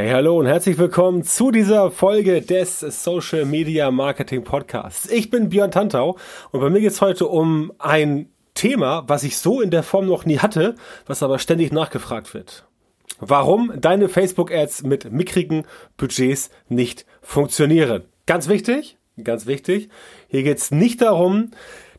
Hey, hallo und herzlich willkommen zu dieser Folge des Social Media Marketing Podcasts. Ich bin Björn Tantau und bei mir geht es heute um ein Thema, was ich so in der Form noch nie hatte, was aber ständig nachgefragt wird. Warum deine Facebook-Ads mit mickrigen Budgets nicht funktionieren. Ganz wichtig, ganz wichtig. Hier geht es nicht darum,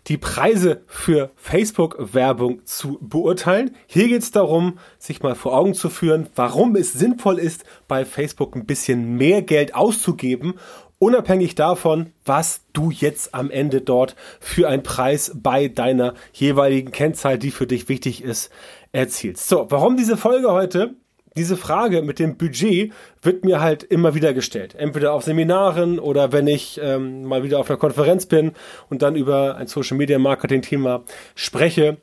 die Preise für Facebook-Werbung zu beurteilen. Hier geht es darum, sich mal vor Augen zu führen, warum es sinnvoll ist, bei Facebook ein bisschen mehr Geld auszugeben, unabhängig davon, was du jetzt am Ende dort für einen Preis bei deiner jeweiligen Kennzahl, die für dich wichtig ist, erzielst. So, warum diese Folge heute? Diese Frage mit dem Budget wird mir halt immer wieder gestellt. Entweder auf Seminaren oder wenn ich ähm, mal wieder auf einer Konferenz bin und dann über ein Social Media Marketing Thema spreche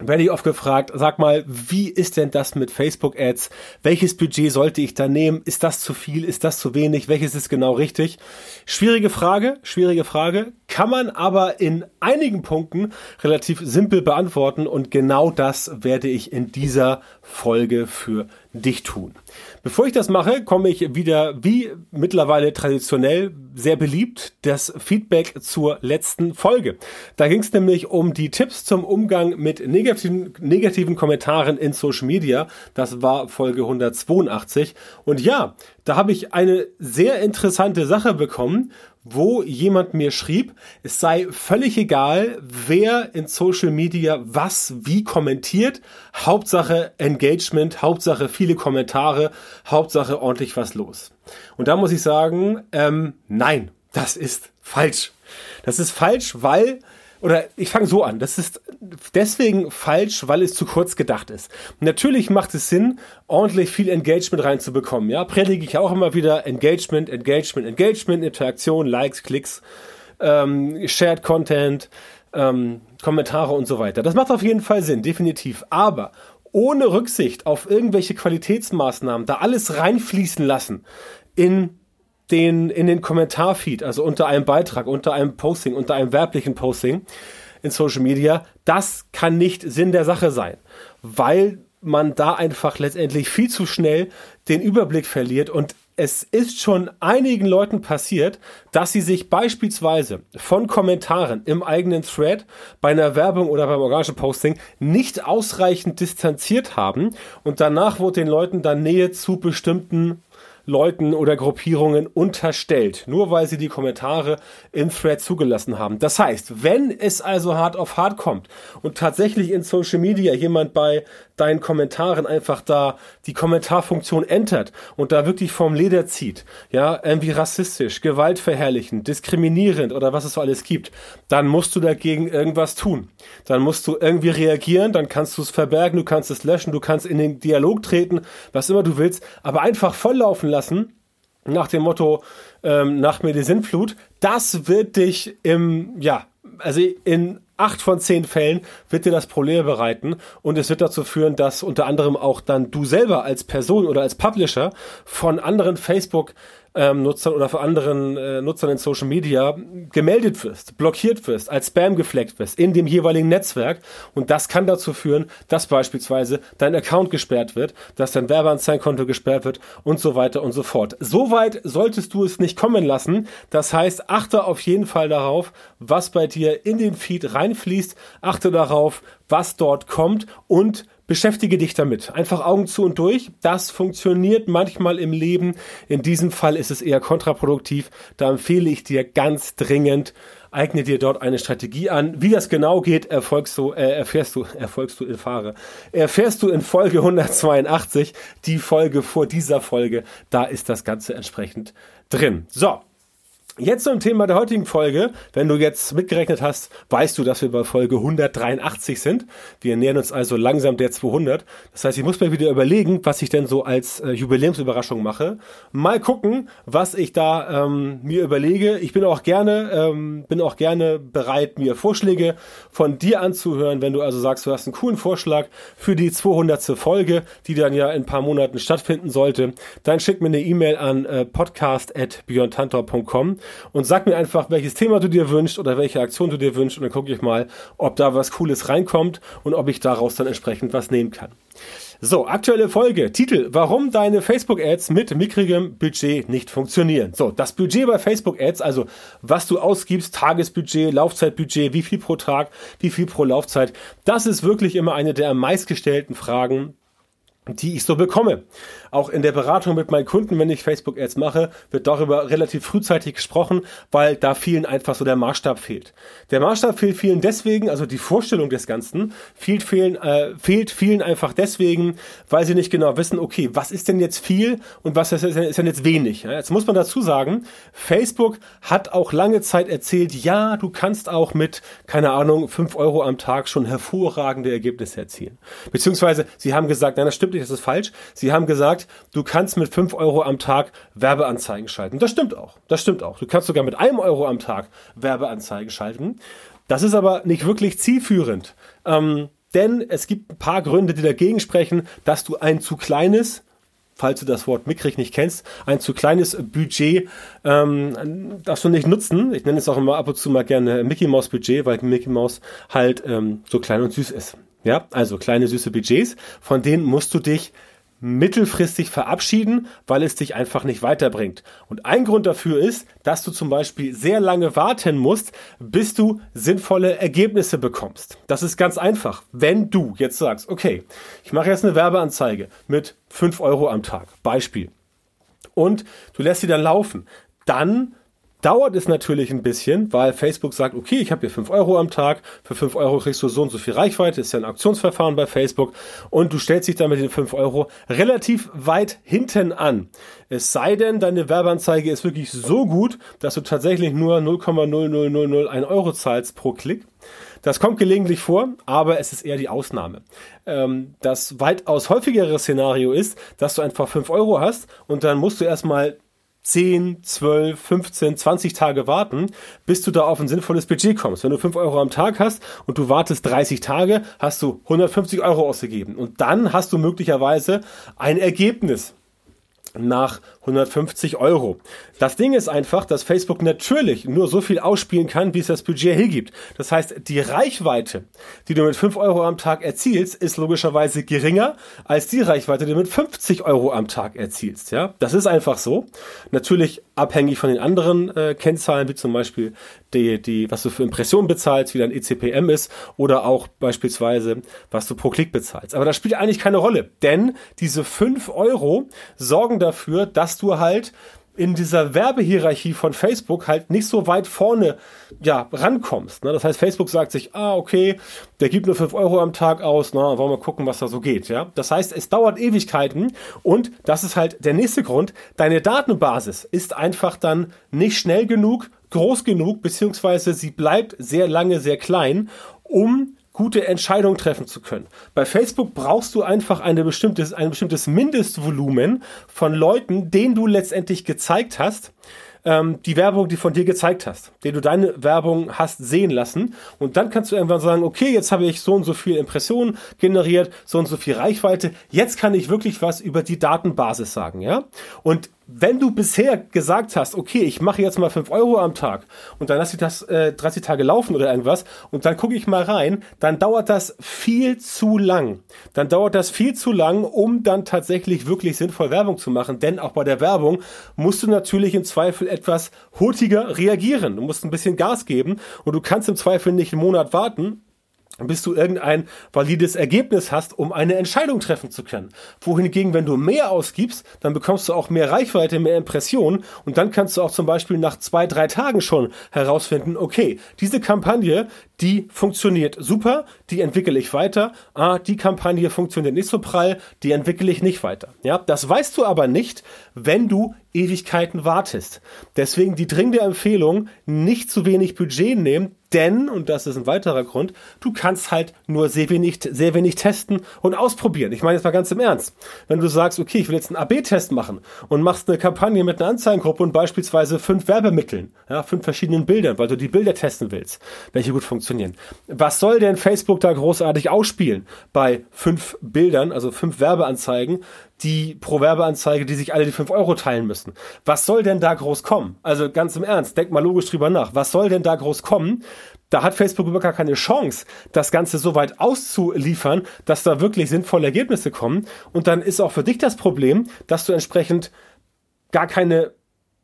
werde ich oft gefragt, sag mal, wie ist denn das mit Facebook Ads? Welches Budget sollte ich da nehmen? Ist das zu viel? Ist das zu wenig? Welches ist genau richtig? Schwierige Frage, schwierige Frage, kann man aber in einigen Punkten relativ simpel beantworten und genau das werde ich in dieser Folge für dich tun. Bevor ich das mache, komme ich wieder, wie mittlerweile traditionell sehr beliebt, das Feedback zur letzten Folge. Da ging es nämlich um die Tipps zum Umgang mit negativen, negativen Kommentaren in Social Media. Das war Folge 182. Und ja, da habe ich eine sehr interessante Sache bekommen, wo jemand mir schrieb, es sei völlig egal, wer in Social Media was wie kommentiert. Hauptsache Engagement, Hauptsache viele Kommentare, Hauptsache ordentlich was los. Und da muss ich sagen, ähm, nein, das ist falsch. Das ist falsch, weil oder ich fange so an, das ist deswegen falsch, weil es zu kurz gedacht ist. Natürlich macht es Sinn, ordentlich viel Engagement reinzubekommen. Ja, predige ich auch immer wieder Engagement, Engagement, Engagement, Interaktion, Likes, Klicks, ähm, Shared Content, ähm, Kommentare und so weiter. Das macht auf jeden Fall Sinn, definitiv. Aber ohne Rücksicht auf irgendwelche Qualitätsmaßnahmen, da alles reinfließen lassen in den, in den Kommentarfeed, also unter einem Beitrag, unter einem Posting, unter einem werblichen Posting in Social Media, das kann nicht Sinn der Sache sein, weil man da einfach letztendlich viel zu schnell den Überblick verliert. Und es ist schon einigen Leuten passiert, dass sie sich beispielsweise von Kommentaren im eigenen Thread bei einer Werbung oder beim Organenposting nicht ausreichend distanziert haben. Und danach wurde den Leuten dann Nähe zu bestimmten Leuten oder Gruppierungen unterstellt, nur weil sie die Kommentare im Thread zugelassen haben. Das heißt, wenn es also hart auf hart kommt und tatsächlich in Social Media jemand bei deinen Kommentaren einfach da die Kommentarfunktion entert und da wirklich vom Leder zieht, ja, irgendwie rassistisch, gewaltverherrlichend, diskriminierend oder was es so alles gibt, dann musst du dagegen irgendwas tun. Dann musst du irgendwie reagieren, dann kannst du es verbergen, du kannst es löschen, du kannst in den Dialog treten, was immer du willst, aber einfach volllaufen lassen nach dem Motto, ähm, nach mir die Sintflut, das wird dich im, ja, also in acht von zehn Fällen wird dir das Probleme bereiten und es wird dazu führen, dass unter anderem auch dann du selber als Person oder als Publisher von anderen Facebook ähm, Nutzern oder für anderen äh, Nutzern in Social Media gemeldet wirst, blockiert wirst, als Spam gefleckt wirst in dem jeweiligen Netzwerk. Und das kann dazu führen, dass beispielsweise dein Account gesperrt wird, dass dein Werbeanzeigenkonto gesperrt wird und so weiter und so fort. Soweit solltest du es nicht kommen lassen. Das heißt, achte auf jeden Fall darauf, was bei dir in den Feed reinfließt. Achte darauf, was dort kommt und beschäftige dich damit. Einfach Augen zu und durch. Das funktioniert manchmal im Leben. In diesem Fall ist es eher kontraproduktiv. Da empfehle ich dir ganz dringend, eigne dir dort eine Strategie an. Wie das genau geht, erfolgst du, äh, erfährst du, erfolgst du in Fahre. Erfährst du in Folge 182, die Folge vor dieser Folge. Da ist das Ganze entsprechend drin. So. Jetzt zum Thema der heutigen Folge. Wenn du jetzt mitgerechnet hast, weißt du, dass wir bei Folge 183 sind. Wir nähern uns also langsam der 200. Das heißt, ich muss mir wieder überlegen, was ich denn so als äh, Jubiläumsüberraschung mache. Mal gucken, was ich da ähm, mir überlege. Ich bin auch gerne, ähm, bin auch gerne bereit, mir Vorschläge von dir anzuhören. Wenn du also sagst, du hast einen coolen Vorschlag für die 200. Folge, die dann ja in ein paar Monaten stattfinden sollte, dann schick mir eine E-Mail an äh, podcast@björntantor.com und sag mir einfach, welches Thema du dir wünschst oder welche Aktion du dir wünschst und dann gucke ich mal, ob da was Cooles reinkommt und ob ich daraus dann entsprechend was nehmen kann. So, aktuelle Folge. Titel, warum deine Facebook-Ads mit mickrigem Budget nicht funktionieren. So, das Budget bei Facebook-Ads, also was du ausgibst, Tagesbudget, Laufzeitbudget, wie viel pro Tag, wie viel pro Laufzeit, das ist wirklich immer eine der am meistgestellten Fragen die ich so bekomme. Auch in der Beratung mit meinen Kunden, wenn ich Facebook-Ads mache, wird darüber relativ frühzeitig gesprochen, weil da vielen einfach so der Maßstab fehlt. Der Maßstab fehlt vielen deswegen, also die Vorstellung des Ganzen, fehlt, fehlen, äh, fehlt vielen einfach deswegen, weil sie nicht genau wissen, okay, was ist denn jetzt viel und was ist, ist denn jetzt wenig. Ja, jetzt muss man dazu sagen, Facebook hat auch lange Zeit erzählt, ja, du kannst auch mit, keine Ahnung, fünf Euro am Tag schon hervorragende Ergebnisse erzielen. Beziehungsweise sie haben gesagt, nein, das stimmt nicht, das ist falsch. Sie haben gesagt, du kannst mit 5 Euro am Tag Werbeanzeigen schalten. Das stimmt auch. Das stimmt auch. Du kannst sogar mit einem Euro am Tag Werbeanzeigen schalten. Das ist aber nicht wirklich zielführend. Ähm, denn es gibt ein paar Gründe, die dagegen sprechen, dass du ein zu kleines falls du das Wort mickrig nicht kennst, ein zu kleines Budget ähm, darfst du nicht nutzen. Ich nenne es auch immer ab und zu mal gerne Mickey Mouse Budget, weil Mickey Mouse halt ähm, so klein und süß ist. Ja, also kleine süße Budgets, von denen musst du dich mittelfristig verabschieden, weil es dich einfach nicht weiterbringt. Und ein Grund dafür ist, dass du zum Beispiel sehr lange warten musst, bis du sinnvolle Ergebnisse bekommst. Das ist ganz einfach. Wenn du jetzt sagst, okay, ich mache jetzt eine Werbeanzeige mit 5 Euro am Tag, Beispiel, und du lässt sie dann laufen, dann dauert es natürlich ein bisschen, weil Facebook sagt, okay, ich habe hier 5 Euro am Tag, für 5 Euro kriegst du so und so viel Reichweite, ist ja ein Auktionsverfahren bei Facebook und du stellst dich dann mit den 5 Euro relativ weit hinten an. Es sei denn, deine Werbeanzeige ist wirklich so gut, dass du tatsächlich nur 0,00001 Euro zahlst pro Klick. Das kommt gelegentlich vor, aber es ist eher die Ausnahme. Ähm, das weitaus häufigere Szenario ist, dass du einfach 5 Euro hast und dann musst du erstmal 10, 12, 15, 20 Tage warten, bis du da auf ein sinnvolles Budget kommst. Wenn du 5 Euro am Tag hast und du wartest 30 Tage, hast du 150 Euro ausgegeben. Und dann hast du möglicherweise ein Ergebnis nach 150 Euro. Das Ding ist einfach, dass Facebook natürlich nur so viel ausspielen kann, wie es das Budget hergibt. Das heißt, die Reichweite, die du mit 5 Euro am Tag erzielst, ist logischerweise geringer als die Reichweite, die du mit 50 Euro am Tag erzielst. Ja, das ist einfach so. Natürlich abhängig von den anderen äh, Kennzahlen, wie zum Beispiel die, die, was du für Impressionen bezahlst, wie dein ECPM ist, oder auch beispielsweise, was du pro Klick bezahlst. Aber das spielt eigentlich keine Rolle, denn diese 5 Euro sorgen dafür, dass du halt in dieser Werbehierarchie von Facebook halt nicht so weit vorne ja, rankommst. Ne? Das heißt, Facebook sagt sich, ah, okay, der gibt nur 5 Euro am Tag aus, na, wollen wir gucken, was da so geht. Ja? Das heißt, es dauert Ewigkeiten und das ist halt der nächste Grund, deine Datenbasis ist einfach dann nicht schnell genug, groß genug, beziehungsweise sie bleibt sehr lange sehr klein, um gute Entscheidungen treffen zu können. Bei Facebook brauchst du einfach eine bestimmtes, ein bestimmtes Mindestvolumen von Leuten, denen du letztendlich gezeigt hast, ähm, die Werbung, die von dir gezeigt hast, den du deine Werbung hast sehen lassen. Und dann kannst du irgendwann sagen, okay, jetzt habe ich so und so viel Impressionen generiert, so und so viel Reichweite. Jetzt kann ich wirklich was über die Datenbasis sagen, ja? Und wenn du bisher gesagt hast, okay, ich mache jetzt mal 5 Euro am Tag und dann lasse ich das äh, 30 Tage laufen oder irgendwas und dann gucke ich mal rein, dann dauert das viel zu lang. Dann dauert das viel zu lang, um dann tatsächlich wirklich sinnvoll Werbung zu machen. Denn auch bei der Werbung musst du natürlich im Zweifel etwas hurtiger reagieren. Du musst ein bisschen Gas geben und du kannst im Zweifel nicht einen Monat warten, bis du irgendein valides Ergebnis hast, um eine Entscheidung treffen zu können. Wohingegen, wenn du mehr ausgibst, dann bekommst du auch mehr Reichweite, mehr Impressionen und dann kannst du auch zum Beispiel nach zwei, drei Tagen schon herausfinden, okay, diese Kampagne, die funktioniert super, die entwickle ich weiter. Ah, die Kampagne funktioniert nicht so prall, die entwickle ich nicht weiter. Ja, das weißt du aber nicht, wenn du Ewigkeiten wartest. Deswegen die dringende Empfehlung, nicht zu wenig Budget nehmen, denn, und das ist ein weiterer Grund, du kannst halt nur sehr wenig, sehr wenig testen und ausprobieren. Ich meine jetzt mal ganz im Ernst. Wenn du sagst, okay, ich will jetzt einen AB-Test machen und machst eine Kampagne mit einer Anzeigengruppe und beispielsweise fünf Werbemitteln, ja, fünf verschiedenen Bildern, weil du die Bilder testen willst, welche gut funktionieren. Was soll denn Facebook da großartig ausspielen bei fünf Bildern, also fünf Werbeanzeigen, die pro Werbeanzeige, die sich alle die 5 Euro teilen müssen. Was soll denn da groß kommen? Also ganz im Ernst, denk mal logisch drüber nach. Was soll denn da groß kommen? Da hat Facebook überhaupt gar keine Chance, das Ganze so weit auszuliefern, dass da wirklich sinnvolle Ergebnisse kommen. Und dann ist auch für dich das Problem, dass du entsprechend gar keine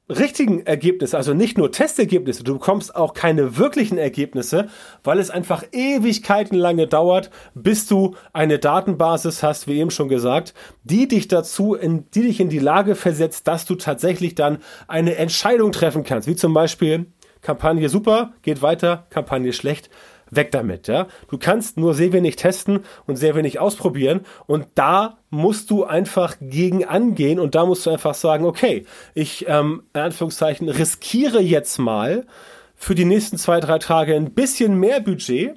richtigen Ergebnisse, also nicht nur Testergebnisse, du bekommst auch keine wirklichen Ergebnisse, weil es einfach Ewigkeiten lange dauert, bis du eine Datenbasis hast, wie eben schon gesagt, die dich dazu, in, die dich in die Lage versetzt, dass du tatsächlich dann eine Entscheidung treffen kannst, wie zum Beispiel Kampagne super, geht weiter, Kampagne schlecht, weg damit, ja. Du kannst nur sehr wenig testen und sehr wenig ausprobieren und da musst du einfach gegen angehen und da musst du einfach sagen, okay, ich, ähm, in Anführungszeichen, riskiere jetzt mal für die nächsten zwei, drei Tage ein bisschen mehr Budget,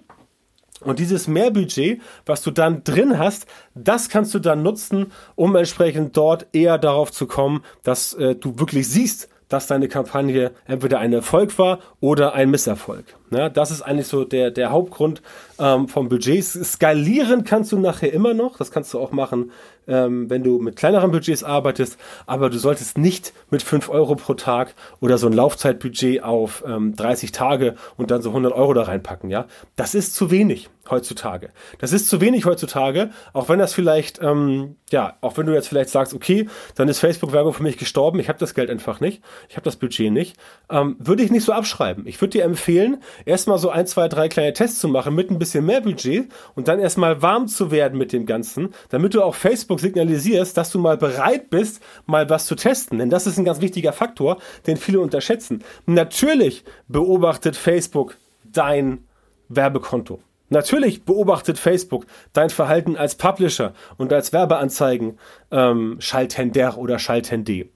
und dieses Mehrbudget, was du dann drin hast, das kannst du dann nutzen, um entsprechend dort eher darauf zu kommen, dass äh, du wirklich siehst, dass deine Kampagne entweder ein Erfolg war oder ein Misserfolg. Ja, das ist eigentlich so der, der Hauptgrund ähm, vom Budget. Skalieren kannst du nachher immer noch. Das kannst du auch machen, ähm, wenn du mit kleineren Budgets arbeitest. Aber du solltest nicht mit 5 Euro pro Tag oder so ein Laufzeitbudget auf ähm, 30 Tage und dann so 100 Euro da reinpacken. Ja, das ist zu wenig heutzutage. Das ist zu wenig heutzutage, auch wenn das vielleicht, ähm, ja, auch wenn du jetzt vielleicht sagst, okay, dann ist Facebook-Werbung für mich gestorben, ich habe das Geld einfach nicht, ich habe das Budget nicht, ähm, würde ich nicht so abschreiben. Ich würde dir empfehlen, erstmal so ein, zwei, drei kleine Tests zu machen mit ein bisschen mehr Budget und dann erstmal warm zu werden mit dem Ganzen, damit du auch Facebook signalisierst, dass du mal bereit bist, mal was zu testen. Denn das ist ein ganz wichtiger Faktor, den viele unterschätzen. Natürlich beobachtet Facebook dein Werbekonto. Natürlich beobachtet Facebook dein Verhalten als Publisher und als Werbeanzeigen ähm, Schaltender oder Schaltende.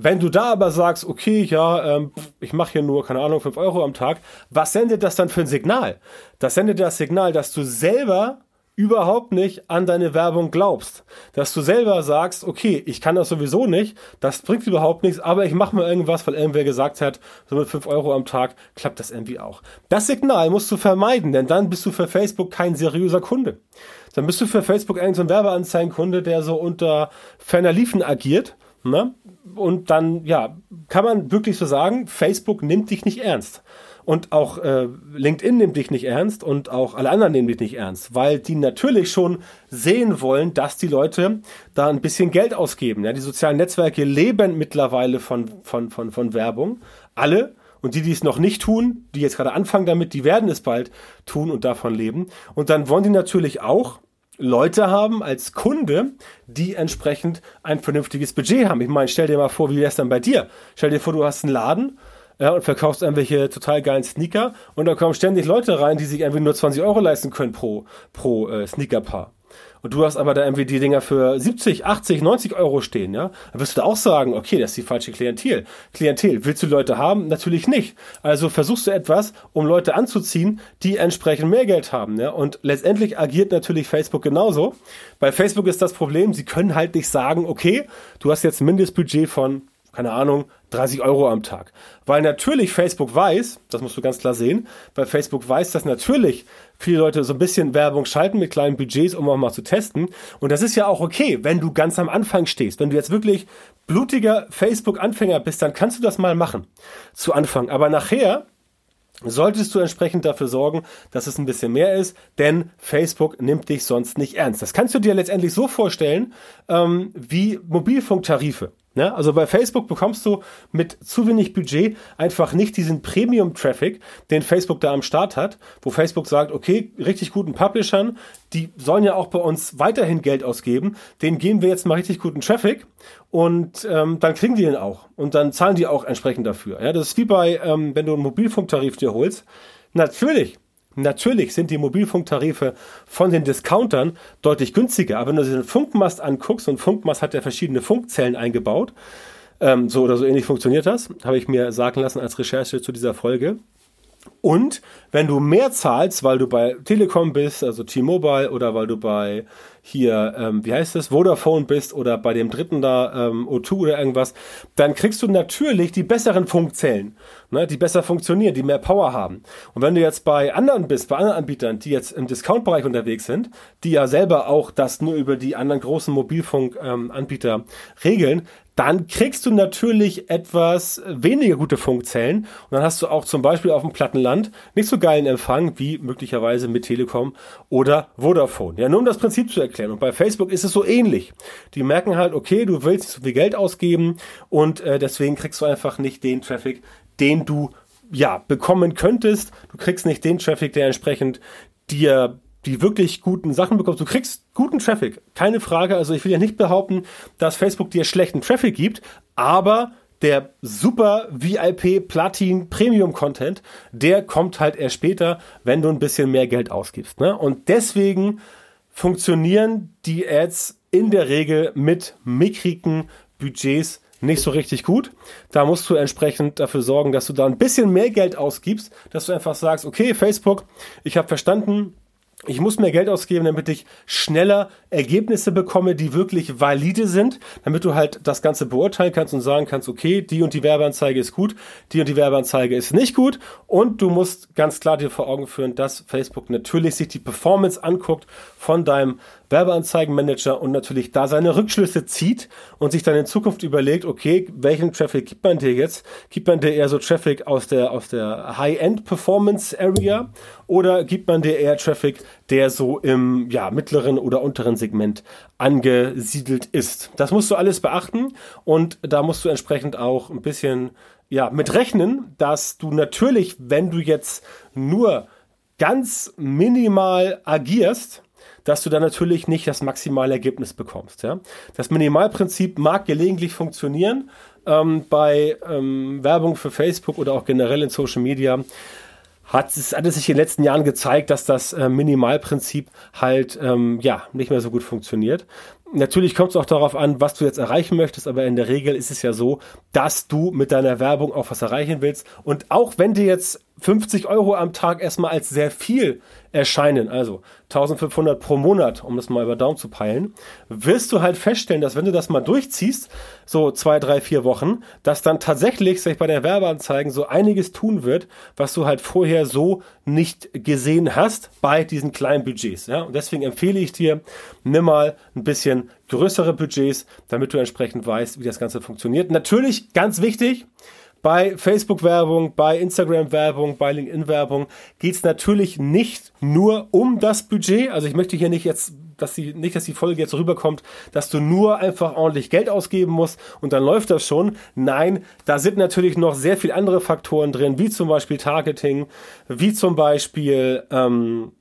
Wenn du da aber sagst, okay, ja, ähm, ich mache hier nur, keine Ahnung, 5 Euro am Tag, was sendet das dann für ein Signal? Das sendet das Signal, dass du selber überhaupt nicht an deine Werbung glaubst. Dass du selber sagst, okay, ich kann das sowieso nicht, das bringt überhaupt nichts, aber ich mache mal irgendwas, weil irgendwer gesagt hat, so mit 5 Euro am Tag klappt das irgendwie auch. Das Signal musst du vermeiden, denn dann bist du für Facebook kein seriöser Kunde. Dann bist du für Facebook irgendein so Werbeanzeigenkunde, der so unter ferner Liefen agiert. Ne? Und dann, ja, kann man wirklich so sagen, Facebook nimmt dich nicht ernst. Und auch äh, LinkedIn nimmt dich nicht ernst und auch alle anderen nehmen dich nicht ernst, weil die natürlich schon sehen wollen, dass die Leute da ein bisschen Geld ausgeben. Ja, die sozialen Netzwerke leben mittlerweile von, von, von, von Werbung. Alle. Und die, die es noch nicht tun, die jetzt gerade anfangen damit, die werden es bald tun und davon leben. Und dann wollen die natürlich auch Leute haben als Kunde, die entsprechend ein vernünftiges Budget haben. Ich meine, stell dir mal vor, wie wäre es dann bei dir? Stell dir vor, du hast einen Laden ja, und verkaufst irgendwelche total geilen Sneaker und da kommen ständig Leute rein, die sich irgendwie nur 20 Euro leisten können pro, pro äh, Sneakerpaar. Und du hast aber da irgendwie die Dinger für 70, 80, 90 Euro stehen, ja? Dann wirst du da auch sagen, okay, das ist die falsche Klientel. Klientel. Willst du Leute haben? Natürlich nicht. Also versuchst du etwas, um Leute anzuziehen, die entsprechend mehr Geld haben, ja? Und letztendlich agiert natürlich Facebook genauso. Bei Facebook ist das Problem, sie können halt nicht sagen, okay, du hast jetzt ein Mindestbudget von keine Ahnung, 30 Euro am Tag. Weil natürlich Facebook weiß, das musst du ganz klar sehen, weil Facebook weiß, dass natürlich viele Leute so ein bisschen Werbung schalten mit kleinen Budgets, um auch mal zu testen. Und das ist ja auch okay, wenn du ganz am Anfang stehst. Wenn du jetzt wirklich blutiger Facebook-Anfänger bist, dann kannst du das mal machen. Zu Anfang. Aber nachher solltest du entsprechend dafür sorgen, dass es ein bisschen mehr ist, denn Facebook nimmt dich sonst nicht ernst. Das kannst du dir letztendlich so vorstellen ähm, wie Mobilfunktarife. Ne? Also bei Facebook bekommst du mit zu wenig Budget einfach nicht diesen Premium-Traffic, den Facebook da am Start hat, wo Facebook sagt, okay, richtig guten Publishern, die sollen ja auch bei uns weiterhin Geld ausgeben, denen geben wir jetzt mal richtig guten Traffic und ähm, dann kriegen die den auch und dann zahlen die auch entsprechend dafür. Ja? Das ist wie bei, ähm, wenn du einen Mobilfunktarif dir holst. Natürlich Natürlich sind die Mobilfunktarife von den Discountern deutlich günstiger, aber wenn du dir den Funkmast anguckst, und Funkmast hat ja verschiedene Funkzellen eingebaut, ähm, so oder so ähnlich funktioniert das, habe ich mir sagen lassen als Recherche zu dieser Folge. Und wenn du mehr zahlst, weil du bei Telekom bist, also T-Mobile oder weil du bei hier, ähm, wie heißt es, Vodafone bist oder bei dem dritten da, ähm, O2 oder irgendwas, dann kriegst du natürlich die besseren Funkzellen, ne, die besser funktionieren, die mehr Power haben. Und wenn du jetzt bei anderen bist, bei anderen Anbietern, die jetzt im Discount-Bereich unterwegs sind, die ja selber auch das nur über die anderen großen Mobilfunk-Anbieter ähm, regeln, dann kriegst du natürlich etwas weniger gute Funkzellen und dann hast du auch zum Beispiel auf dem Plattenland nicht so geilen Empfang wie möglicherweise mit Telekom oder Vodafone. Ja, nur um das Prinzip zu erklären. Und bei Facebook ist es so ähnlich. Die merken halt, okay, du willst nicht so viel Geld ausgeben und äh, deswegen kriegst du einfach nicht den Traffic, den du ja bekommen könntest. Du kriegst nicht den Traffic, der entsprechend dir die wirklich guten Sachen bekommst. Du kriegst guten Traffic, keine Frage. Also ich will ja nicht behaupten, dass Facebook dir schlechten Traffic gibt, aber der super VIP Platin Premium Content, der kommt halt erst später, wenn du ein bisschen mehr Geld ausgibst. Ne? Und deswegen funktionieren die Ads in der Regel mit mickrigen Budgets nicht so richtig gut. Da musst du entsprechend dafür sorgen, dass du da ein bisschen mehr Geld ausgibst, dass du einfach sagst, okay, Facebook, ich habe verstanden, ich muss mehr Geld ausgeben, damit ich schneller Ergebnisse bekomme, die wirklich valide sind, damit du halt das Ganze beurteilen kannst und sagen kannst, okay, die und die Werbeanzeige ist gut, die und die Werbeanzeige ist nicht gut und du musst ganz klar dir vor Augen führen, dass Facebook natürlich sich die Performance anguckt von deinem Werbeanzeigenmanager und natürlich da seine Rückschlüsse zieht und sich dann in Zukunft überlegt, okay, welchen Traffic gibt man dir jetzt? Gibt man dir eher so Traffic aus der, aus der High-End Performance Area oder gibt man dir eher Traffic, der so im, ja, mittleren oder unteren Segment angesiedelt ist? Das musst du alles beachten und da musst du entsprechend auch ein bisschen, ja, mit rechnen, dass du natürlich, wenn du jetzt nur ganz minimal agierst, dass du dann natürlich nicht das maximale Ergebnis bekommst. Ja? Das Minimalprinzip mag gelegentlich funktionieren ähm, bei ähm, Werbung für Facebook oder auch generell in Social Media. Hat es, hat es sich in den letzten Jahren gezeigt, dass das äh, Minimalprinzip halt ähm, ja nicht mehr so gut funktioniert. Natürlich kommt es auch darauf an, was du jetzt erreichen möchtest, aber in der Regel ist es ja so, dass du mit deiner Werbung auch was erreichen willst. Und auch wenn dir jetzt 50 Euro am Tag erstmal als sehr viel erscheinen, also 1500 pro Monat, um das mal über Daumen zu peilen, wirst du halt feststellen, dass wenn du das mal durchziehst, so zwei, drei, vier Wochen, dass dann tatsächlich sich bei der Werbeanzeigen so einiges tun wird, was du halt vorher so nicht gesehen hast bei diesen kleinen Budgets. Ja? Und deswegen empfehle ich dir, nimm mal ein bisschen größere Budgets, damit du entsprechend weißt, wie das Ganze funktioniert. Natürlich ganz wichtig, bei Facebook-Werbung, bei Instagram-Werbung, bei LinkedIn-Werbung geht es natürlich nicht nur um das Budget. Also ich möchte hier nicht jetzt, dass die, nicht, dass die Folge jetzt rüberkommt, dass du nur einfach ordentlich Geld ausgeben musst und dann läuft das schon. Nein, da sind natürlich noch sehr viele andere Faktoren drin, wie zum Beispiel Targeting, wie zum Beispiel ähm,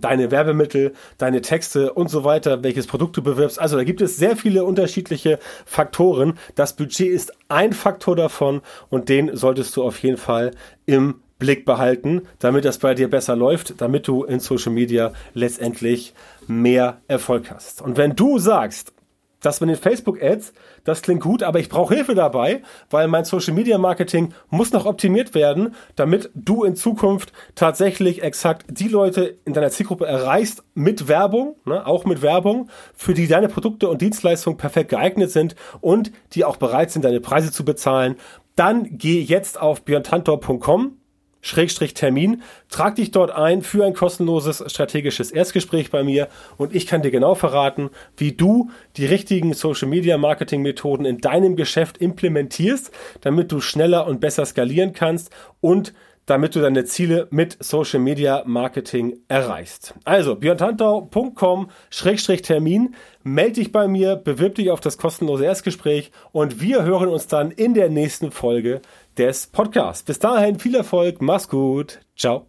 deine Werbemittel, deine Texte und so weiter, welches Produkt du bewirbst. Also da gibt es sehr viele unterschiedliche Faktoren. Das Budget ist ein Faktor davon und den solltest du auf jeden Fall im Blick behalten, damit das bei dir besser läuft, damit du in Social Media letztendlich mehr Erfolg hast. Und wenn du sagst, das mit den Facebook-Ads, das klingt gut, aber ich brauche Hilfe dabei, weil mein Social-Media-Marketing muss noch optimiert werden, damit du in Zukunft tatsächlich exakt die Leute in deiner Zielgruppe erreichst mit Werbung, ne, auch mit Werbung, für die deine Produkte und Dienstleistungen perfekt geeignet sind und die auch bereit sind, deine Preise zu bezahlen. Dann geh jetzt auf björntantor.com Schrägstrich Termin. Trag dich dort ein für ein kostenloses strategisches Erstgespräch bei mir und ich kann dir genau verraten, wie du die richtigen Social Media Marketing Methoden in deinem Geschäft implementierst, damit du schneller und besser skalieren kannst und damit du deine Ziele mit Social Media Marketing erreichst. Also björntantau.com-termin, melde dich bei mir, bewirb dich auf das kostenlose Erstgespräch und wir hören uns dann in der nächsten Folge des Podcasts. Bis dahin viel Erfolg, mach's gut, ciao.